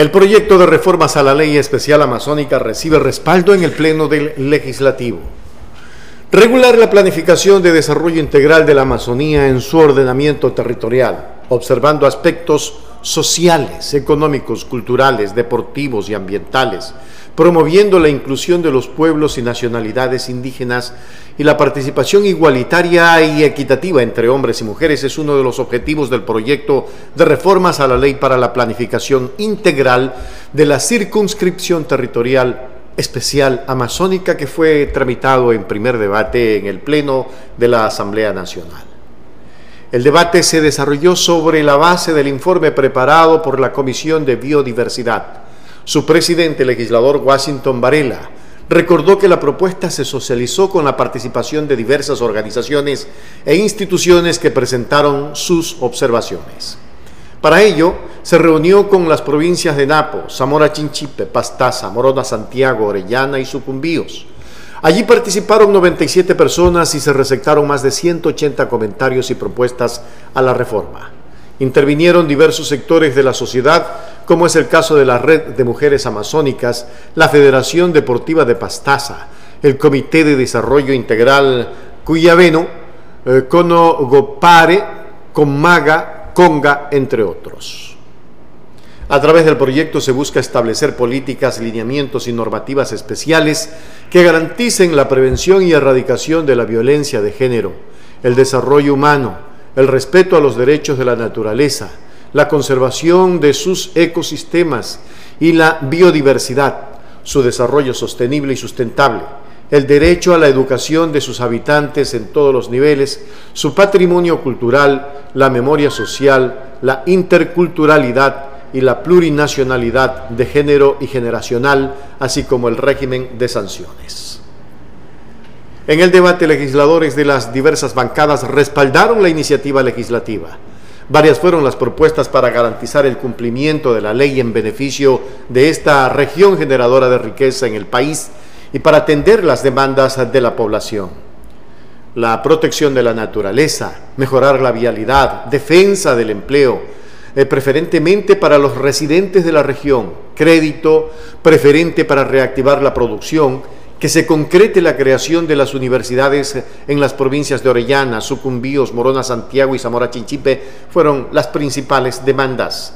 El proyecto de reformas a la ley especial amazónica recibe respaldo en el Pleno del Legislativo. Regular la planificación de desarrollo integral de la Amazonía en su ordenamiento territorial, observando aspectos sociales, económicos, culturales, deportivos y ambientales, promoviendo la inclusión de los pueblos y nacionalidades indígenas y la participación igualitaria y equitativa entre hombres y mujeres es uno de los objetivos del proyecto de reformas a la ley para la planificación integral de la circunscripción territorial especial amazónica que fue tramitado en primer debate en el Pleno de la Asamblea Nacional. El debate se desarrolló sobre la base del informe preparado por la Comisión de Biodiversidad. Su presidente, legislador Washington Varela, recordó que la propuesta se socializó con la participación de diversas organizaciones e instituciones que presentaron sus observaciones. Para ello, se reunió con las provincias de Napo, Zamora Chinchipe, Pastaza, Morona Santiago, Orellana y Sucumbíos Allí participaron 97 personas y se receptaron más de 180 comentarios y propuestas a la reforma. Intervinieron diversos sectores de la sociedad, como es el caso de la Red de Mujeres Amazónicas, la Federación Deportiva de Pastaza, el Comité de Desarrollo Integral Cuyabeno, eh, Conogopare, Conmaga, Conga, entre otros. A través del proyecto se busca establecer políticas, lineamientos y normativas especiales que garanticen la prevención y erradicación de la violencia de género, el desarrollo humano, el respeto a los derechos de la naturaleza, la conservación de sus ecosistemas y la biodiversidad, su desarrollo sostenible y sustentable, el derecho a la educación de sus habitantes en todos los niveles, su patrimonio cultural, la memoria social, la interculturalidad, y la plurinacionalidad de género y generacional, así como el régimen de sanciones. En el debate, legisladores de las diversas bancadas respaldaron la iniciativa legislativa. Varias fueron las propuestas para garantizar el cumplimiento de la ley en beneficio de esta región generadora de riqueza en el país y para atender las demandas de la población. La protección de la naturaleza, mejorar la vialidad, defensa del empleo, eh, preferentemente para los residentes de la región, crédito preferente para reactivar la producción, que se concrete la creación de las universidades en las provincias de Orellana, Sucumbíos, Morona, Santiago y Zamora Chinchipe fueron las principales demandas.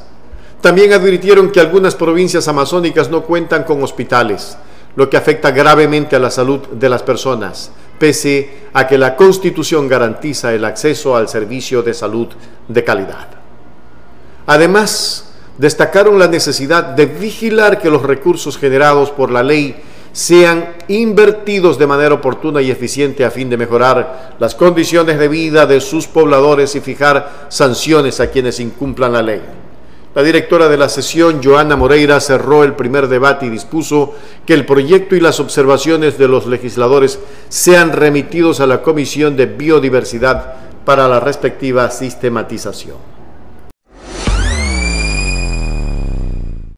También advirtieron que algunas provincias amazónicas no cuentan con hospitales, lo que afecta gravemente a la salud de las personas, pese a que la Constitución garantiza el acceso al servicio de salud de calidad. Además, destacaron la necesidad de vigilar que los recursos generados por la ley sean invertidos de manera oportuna y eficiente a fin de mejorar las condiciones de vida de sus pobladores y fijar sanciones a quienes incumplan la ley. La directora de la sesión, Joana Moreira, cerró el primer debate y dispuso que el proyecto y las observaciones de los legisladores sean remitidos a la Comisión de Biodiversidad para la respectiva sistematización.